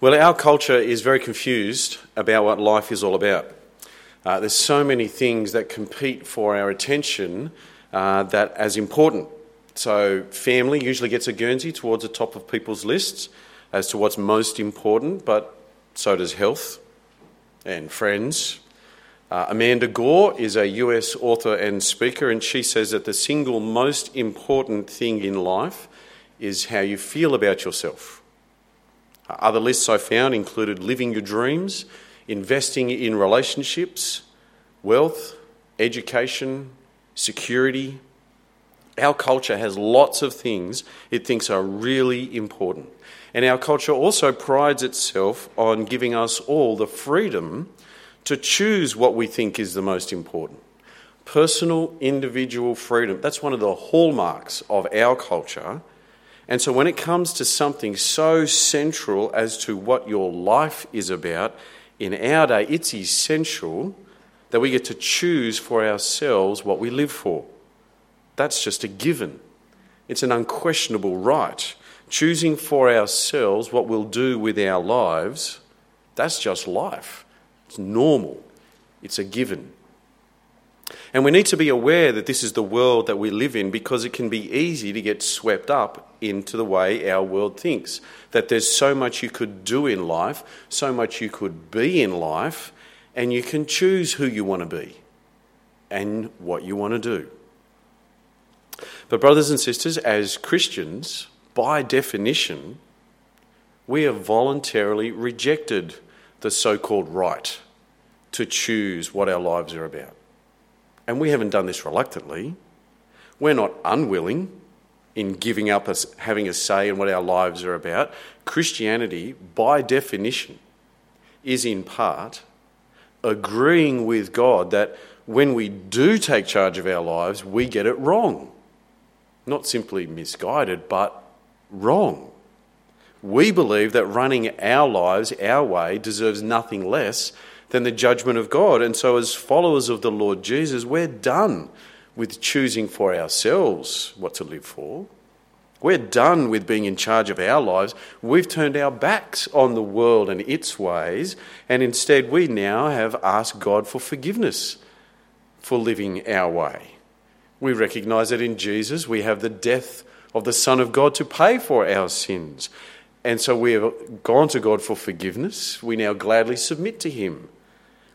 Well, our culture is very confused about what life is all about. Uh, there's so many things that compete for our attention uh, that as important. So, family usually gets a Guernsey towards the top of people's lists as to what's most important, but so does health and friends. Uh, Amanda Gore is a US author and speaker, and she says that the single most important thing in life is how you feel about yourself. Other lists I found included living your dreams, investing in relationships, wealth, education, security. Our culture has lots of things it thinks are really important. And our culture also prides itself on giving us all the freedom to choose what we think is the most important. Personal, individual freedom. That's one of the hallmarks of our culture. And so, when it comes to something so central as to what your life is about, in our day, it's essential that we get to choose for ourselves what we live for. That's just a given, it's an unquestionable right. Choosing for ourselves what we'll do with our lives, that's just life. It's normal, it's a given. And we need to be aware that this is the world that we live in because it can be easy to get swept up into the way our world thinks. That there's so much you could do in life, so much you could be in life, and you can choose who you want to be and what you want to do. But, brothers and sisters, as Christians, by definition, we have voluntarily rejected the so called right to choose what our lives are about. And we haven't done this reluctantly. We're not unwilling in giving up us having a say in what our lives are about. Christianity, by definition, is in part agreeing with God that when we do take charge of our lives, we get it wrong. Not simply misguided, but wrong. We believe that running our lives our way deserves nothing less than the judgment of God. And so, as followers of the Lord Jesus, we're done with choosing for ourselves what to live for. We're done with being in charge of our lives. We've turned our backs on the world and its ways, and instead we now have asked God for forgiveness for living our way. We recognize that in Jesus we have the death of the Son of God to pay for our sins. And so we have gone to God for forgiveness. We now gladly submit to Him.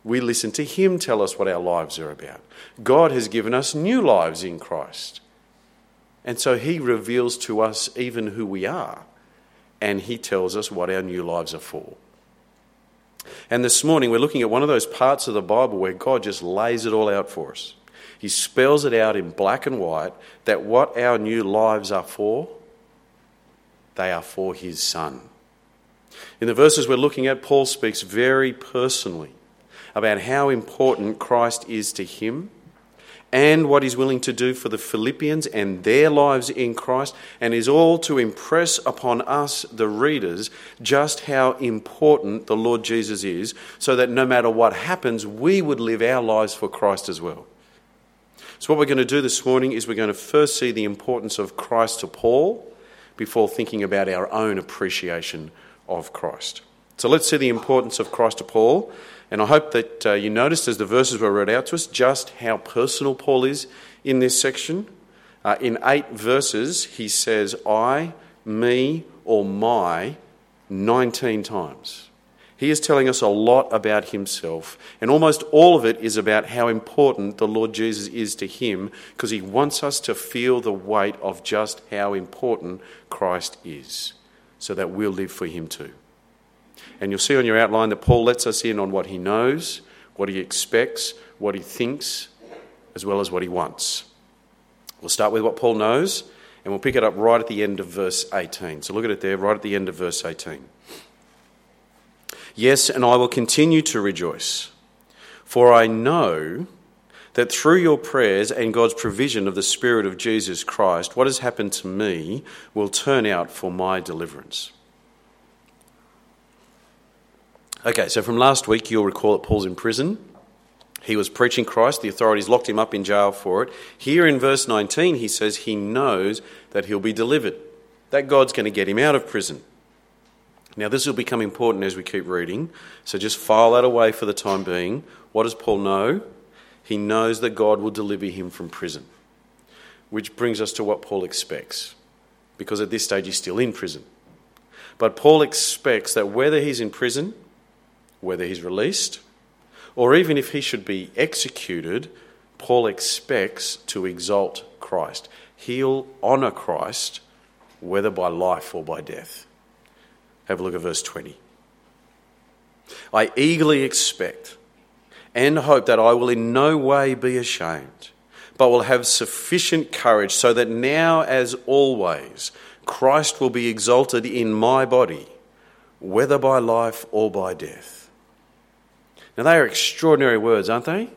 We listen to Him tell us what our lives are about. God has given us new lives in Christ. And so He reveals to us even who we are, and He tells us what our new lives are for. And this morning, we're looking at one of those parts of the Bible where God just lays it all out for us. He spells it out in black and white that what our new lives are for, they are for His Son. In the verses we're looking at, Paul speaks very personally about how important Christ is to him and what he's willing to do for the Philippians and their lives in Christ, and is all to impress upon us, the readers, just how important the Lord Jesus is, so that no matter what happens, we would live our lives for Christ as well. So, what we're going to do this morning is we're going to first see the importance of Christ to Paul before thinking about our own appreciation of Christ. So, let's see the importance of Christ to Paul and I hope that uh, you noticed as the verses were read out to us just how personal Paul is in this section. Uh, in eight verses, he says, I, me, or my 19 times. He is telling us a lot about himself, and almost all of it is about how important the Lord Jesus is to him because he wants us to feel the weight of just how important Christ is so that we'll live for him too. And you'll see on your outline that Paul lets us in on what he knows, what he expects, what he thinks, as well as what he wants. We'll start with what Paul knows, and we'll pick it up right at the end of verse 18. So look at it there, right at the end of verse 18. Yes, and I will continue to rejoice, for I know that through your prayers and God's provision of the Spirit of Jesus Christ, what has happened to me will turn out for my deliverance. Okay, so from last week, you'll recall that Paul's in prison. He was preaching Christ. The authorities locked him up in jail for it. Here in verse 19, he says he knows that he'll be delivered, that God's going to get him out of prison. Now, this will become important as we keep reading, so just file that away for the time being. What does Paul know? He knows that God will deliver him from prison, which brings us to what Paul expects, because at this stage he's still in prison. But Paul expects that whether he's in prison, whether he's released, or even if he should be executed, Paul expects to exalt Christ. He'll honour Christ, whether by life or by death. Have a look at verse 20. I eagerly expect and hope that I will in no way be ashamed, but will have sufficient courage so that now, as always, Christ will be exalted in my body, whether by life or by death. Now, they are extraordinary words, aren't they?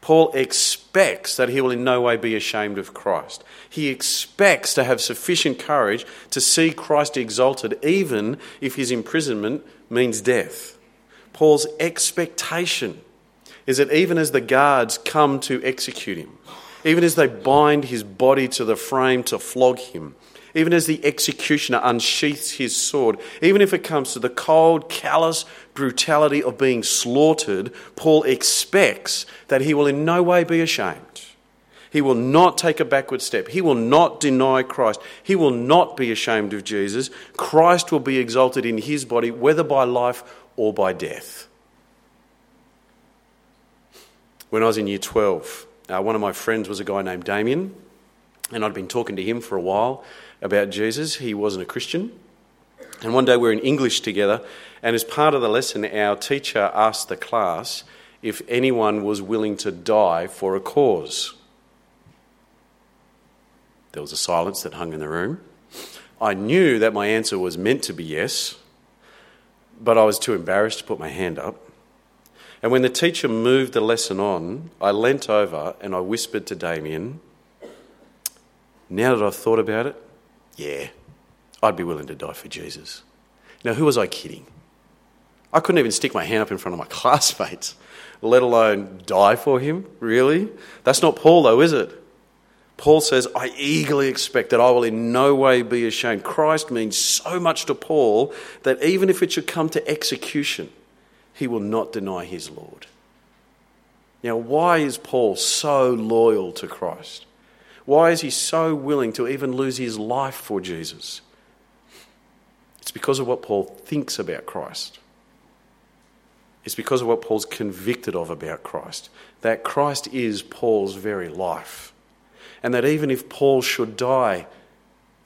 Paul expects that he will in no way be ashamed of Christ. He expects to have sufficient courage to see Christ exalted, even if his imprisonment means death. Paul's expectation is that even as the guards come to execute him, even as they bind his body to the frame to flog him, even as the executioner unsheaths his sword, even if it comes to the cold, callous brutality of being slaughtered, Paul expects that he will in no way be ashamed. He will not take a backward step. He will not deny Christ. He will not be ashamed of Jesus. Christ will be exalted in his body, whether by life or by death. When I was in year 12, uh, one of my friends was a guy named Damien, and I'd been talking to him for a while about Jesus. He wasn't a Christian. And one day we're in English together, and as part of the lesson, our teacher asked the class if anyone was willing to die for a cause. There was a silence that hung in the room. I knew that my answer was meant to be yes, but I was too embarrassed to put my hand up. And when the teacher moved the lesson on, I leant over and I whispered to Damien, Now that I've thought about it, yeah, I'd be willing to die for Jesus. Now, who was I kidding? I couldn't even stick my hand up in front of my classmates, let alone die for him, really? That's not Paul, though, is it? Paul says, I eagerly expect that I will in no way be ashamed. Christ means so much to Paul that even if it should come to execution, he will not deny his Lord. Now, why is Paul so loyal to Christ? Why is he so willing to even lose his life for Jesus? It's because of what Paul thinks about Christ. It's because of what Paul's convicted of about Christ. That Christ is Paul's very life. And that even if Paul should die,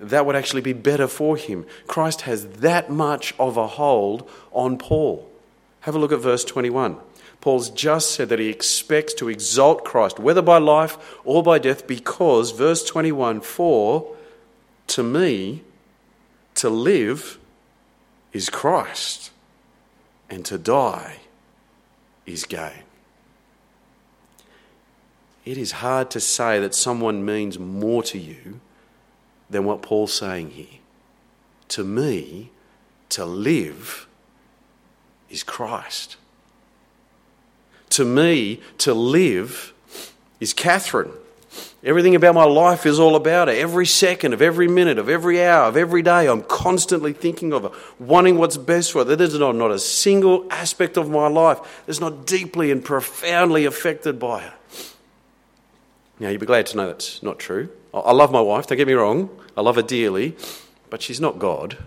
that would actually be better for him. Christ has that much of a hold on Paul. Have a look at verse 21. Paul's just said that he expects to exalt Christ, whether by life or by death, because, verse 21, for to me, to live is Christ, and to die is gain. It is hard to say that someone means more to you than what Paul's saying here. To me, to live is Christ. To me, to live is Catherine. Everything about my life is all about her. Every second of every minute of every hour of every day, I'm constantly thinking of her, wanting what's best for her. There's not, not a single aspect of my life that's not deeply and profoundly affected by her. Now, you'd be glad to know that's not true. I love my wife, don't get me wrong. I love her dearly, but she's not God.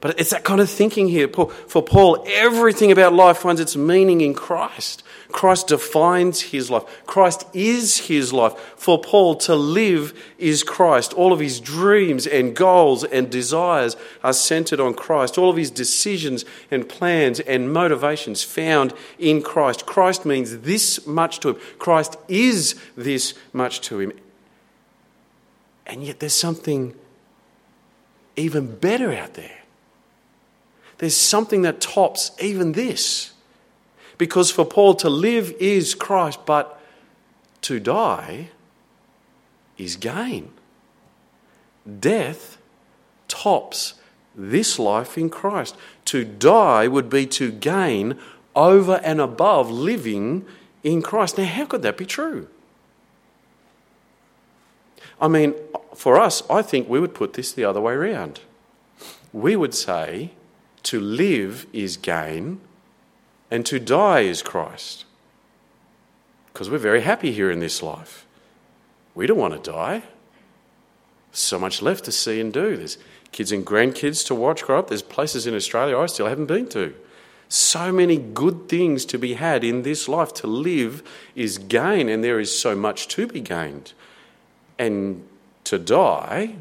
But it's that kind of thinking here. For Paul, everything about life finds its meaning in Christ. Christ defines his life. Christ is his life. For Paul, to live is Christ. All of his dreams and goals and desires are centered on Christ. All of his decisions and plans and motivations found in Christ. Christ means this much to him. Christ is this much to him. And yet there's something even better out there. There's something that tops even this. Because for Paul, to live is Christ, but to die is gain. Death tops this life in Christ. To die would be to gain over and above living in Christ. Now, how could that be true? I mean, for us, I think we would put this the other way around. We would say to live is gain and to die is Christ. Because we're very happy here in this life. We don't want to die. So much left to see and do. There's kids and grandkids to watch grow up. There's places in Australia I still haven't been to. So many good things to be had in this life. To live is gain, and there is so much to be gained. And to die,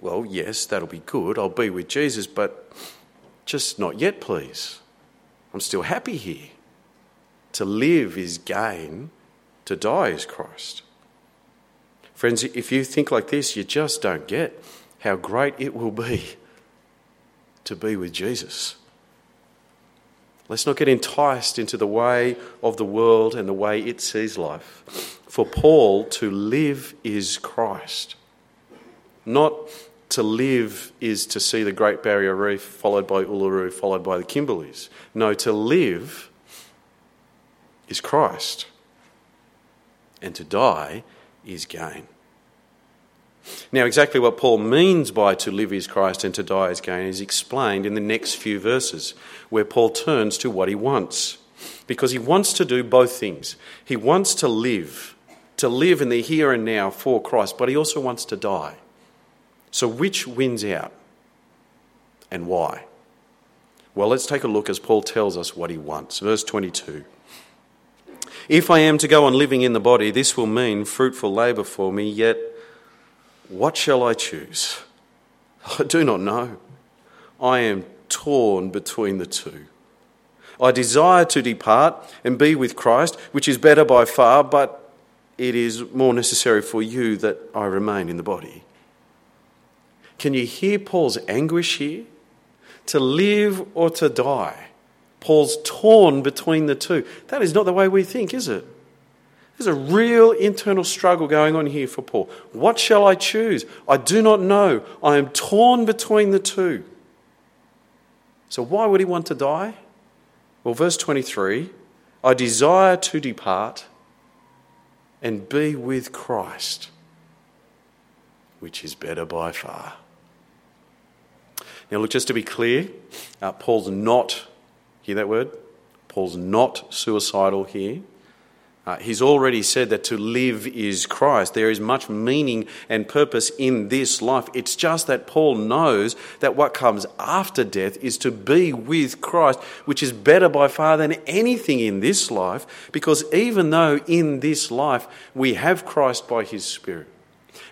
well, yes, that'll be good. I'll be with Jesus, but just not yet, please. I'm still happy here. To live is gain, to die is Christ. Friends, if you think like this, you just don't get how great it will be to be with Jesus. Let's not get enticed into the way of the world and the way it sees life. For Paul, to live is Christ. Not to live is to see the Great Barrier Reef, followed by Uluru, followed by the Kimberleys. No, to live is Christ. And to die is gain. Now, exactly what Paul means by to live is Christ and to die is gain is explained in the next few verses, where Paul turns to what he wants. Because he wants to do both things. He wants to live, to live in the here and now for Christ, but he also wants to die. So, which wins out and why? Well, let's take a look as Paul tells us what he wants. Verse 22. If I am to go on living in the body, this will mean fruitful labour for me, yet what shall I choose? I do not know. I am torn between the two. I desire to depart and be with Christ, which is better by far, but it is more necessary for you that I remain in the body. Can you hear Paul's anguish here? To live or to die. Paul's torn between the two. That is not the way we think, is it? There's a real internal struggle going on here for Paul. What shall I choose? I do not know. I am torn between the two. So, why would he want to die? Well, verse 23 I desire to depart and be with Christ, which is better by far. Now, look, just to be clear, uh, Paul's not, hear that word? Paul's not suicidal here. Uh, he's already said that to live is Christ. There is much meaning and purpose in this life. It's just that Paul knows that what comes after death is to be with Christ, which is better by far than anything in this life, because even though in this life we have Christ by his Spirit,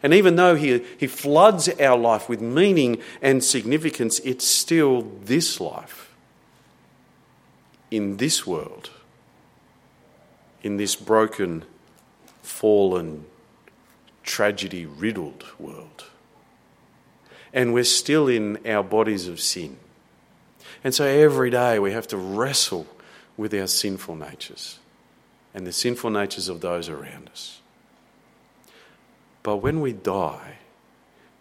and even though he, he floods our life with meaning and significance, it's still this life in this world in this broken, fallen, tragedy riddled world. And we're still in our bodies of sin. And so every day we have to wrestle with our sinful natures and the sinful natures of those around us. But when we die,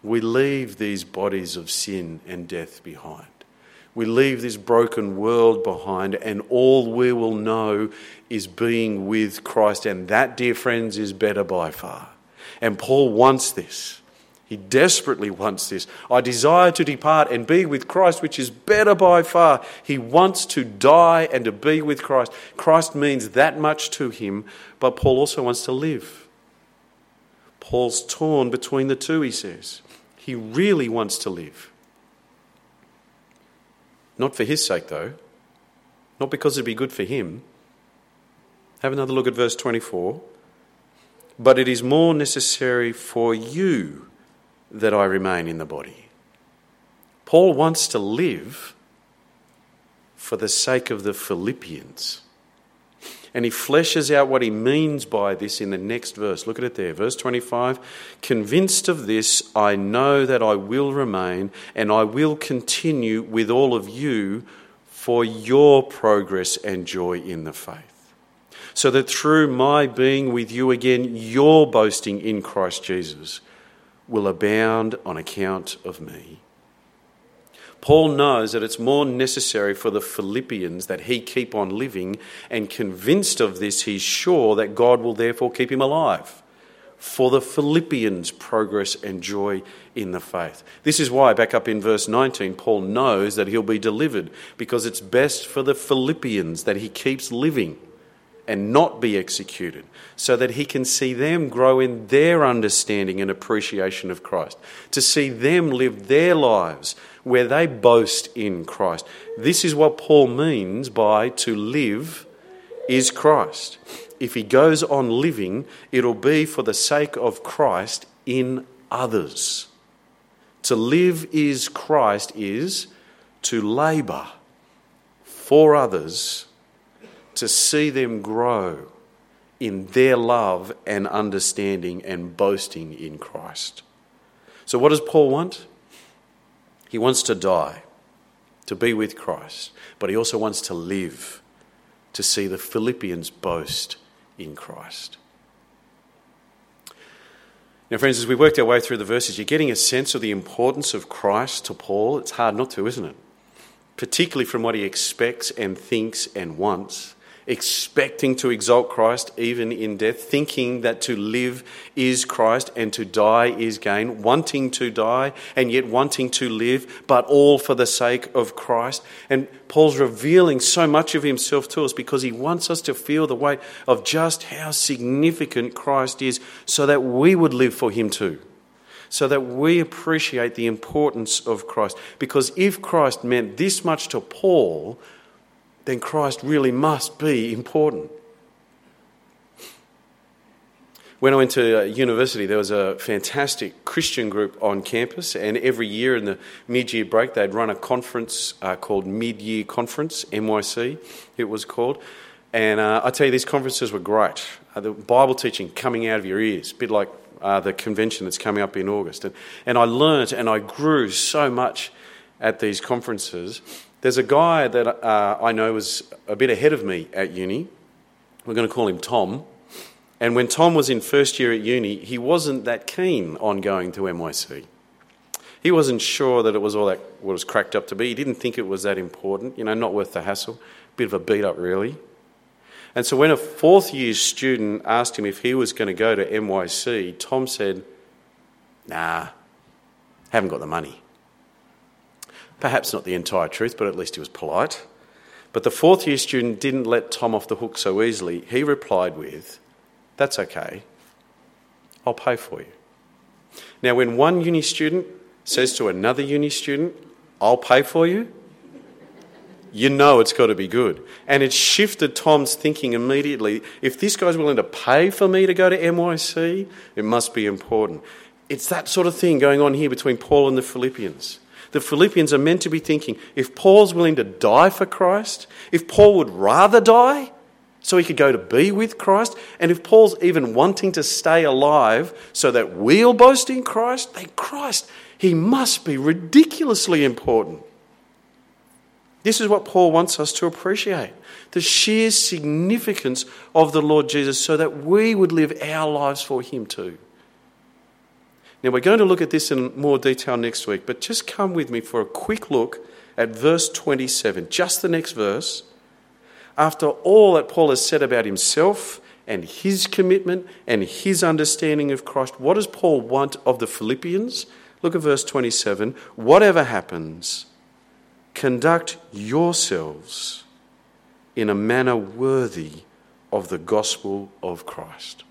we leave these bodies of sin and death behind. We leave this broken world behind, and all we will know is being with Christ. And that, dear friends, is better by far. And Paul wants this. He desperately wants this. I desire to depart and be with Christ, which is better by far. He wants to die and to be with Christ. Christ means that much to him, but Paul also wants to live. Paul's torn between the two, he says. He really wants to live. Not for his sake, though. Not because it'd be good for him. Have another look at verse 24. But it is more necessary for you that I remain in the body. Paul wants to live for the sake of the Philippians. And he fleshes out what he means by this in the next verse. Look at it there. Verse 25 Convinced of this, I know that I will remain and I will continue with all of you for your progress and joy in the faith. So that through my being with you again, your boasting in Christ Jesus will abound on account of me. Paul knows that it's more necessary for the Philippians that he keep on living, and convinced of this, he's sure that God will therefore keep him alive. for the Philippians' progress and joy in the faith. This is why, back up in verse 19, Paul knows that he'll be delivered because it's best for the Philippians that he keeps living and not be executed, so that he can see them grow in their understanding and appreciation of Christ, to see them live their lives where they boast in Christ. This is what Paul means by to live is Christ. If he goes on living, it'll be for the sake of Christ in others. To live is Christ is to labour for others to see them grow in their love and understanding and boasting in Christ. So, what does Paul want? He wants to die, to be with Christ, but he also wants to live, to see the Philippians boast in Christ. Now, friends, as we worked our way through the verses, you're getting a sense of the importance of Christ to Paul. It's hard not to, isn't it? Particularly from what he expects and thinks and wants expecting to exalt Christ even in death, thinking that to live is Christ and to die is gain, wanting to die and yet wanting to live, but all for the sake of Christ. And Paul's revealing so much of himself to us because he wants us to feel the weight of just how significant Christ is so that we would live for him too so that we appreciate the importance of Christ. Because if Christ meant this much to Paul, then Christ really must be important. When I went to uh, university, there was a fantastic Christian group on campus, and every year in the mid year break, they'd run a conference uh, called Mid Year Conference, MYC, it was called. And uh, I tell you, these conferences were great. Uh, the Bible teaching coming out of your ears, a bit like uh, the convention that's coming up in August. And, and I learnt and I grew so much at these conferences. There's a guy that uh, I know was a bit ahead of me at uni. We're going to call him Tom. And when Tom was in first year at uni, he wasn't that keen on going to MYC. He wasn't sure that it was all that what was cracked up to be. He didn't think it was that important, you know, not worth the hassle. Bit of a beat up, really. And so when a fourth year student asked him if he was going to go to MYC, Tom said, Nah, haven't got the money. Perhaps not the entire truth, but at least he was polite. But the fourth year student didn't let Tom off the hook so easily. He replied with, That's okay, I'll pay for you. Now, when one uni student says to another uni student, I'll pay for you, you know it's got to be good. And it shifted Tom's thinking immediately. If this guy's willing to pay for me to go to MYC, it must be important. It's that sort of thing going on here between Paul and the Philippians. The Philippians are meant to be thinking if Paul's willing to die for Christ, if Paul would rather die so he could go to be with Christ, and if Paul's even wanting to stay alive so that we'll boast in Christ, then Christ, he must be ridiculously important. This is what Paul wants us to appreciate the sheer significance of the Lord Jesus so that we would live our lives for him too. Now, we're going to look at this in more detail next week, but just come with me for a quick look at verse 27, just the next verse. After all that Paul has said about himself and his commitment and his understanding of Christ, what does Paul want of the Philippians? Look at verse 27. Whatever happens, conduct yourselves in a manner worthy of the gospel of Christ.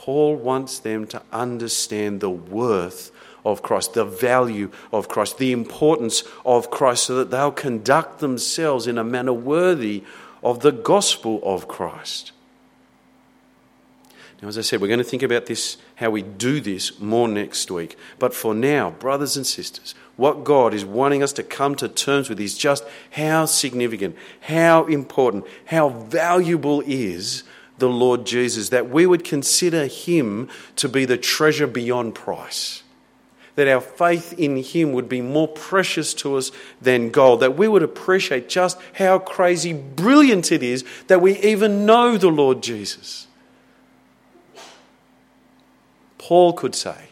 Paul wants them to understand the worth of Christ, the value of Christ, the importance of Christ, so that they'll conduct themselves in a manner worthy of the gospel of Christ. Now, as I said, we're going to think about this, how we do this more next week. But for now, brothers and sisters, what God is wanting us to come to terms with is just how significant, how important, how valuable is the Lord Jesus, that we would consider him to be the treasure beyond price. That our faith in him would be more precious to us than gold. That we would appreciate just how crazy brilliant it is that we even know the Lord Jesus. Paul could say,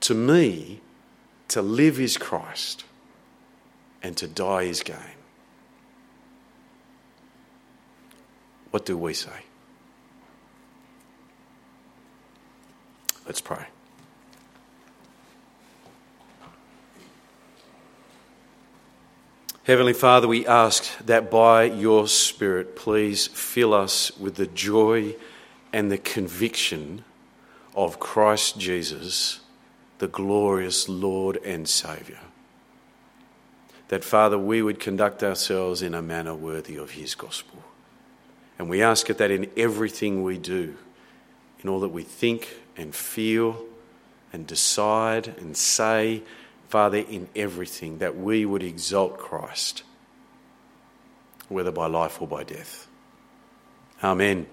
To me, to live is Christ, and to die is gain. What do we say? Let's pray. Heavenly Father, we ask that by your Spirit, please fill us with the joy and the conviction of Christ Jesus, the glorious Lord and Saviour. That, Father, we would conduct ourselves in a manner worthy of His gospel. And we ask it that in everything we do, in all that we think and feel and decide and say, Father, in everything, that we would exalt Christ, whether by life or by death. Amen.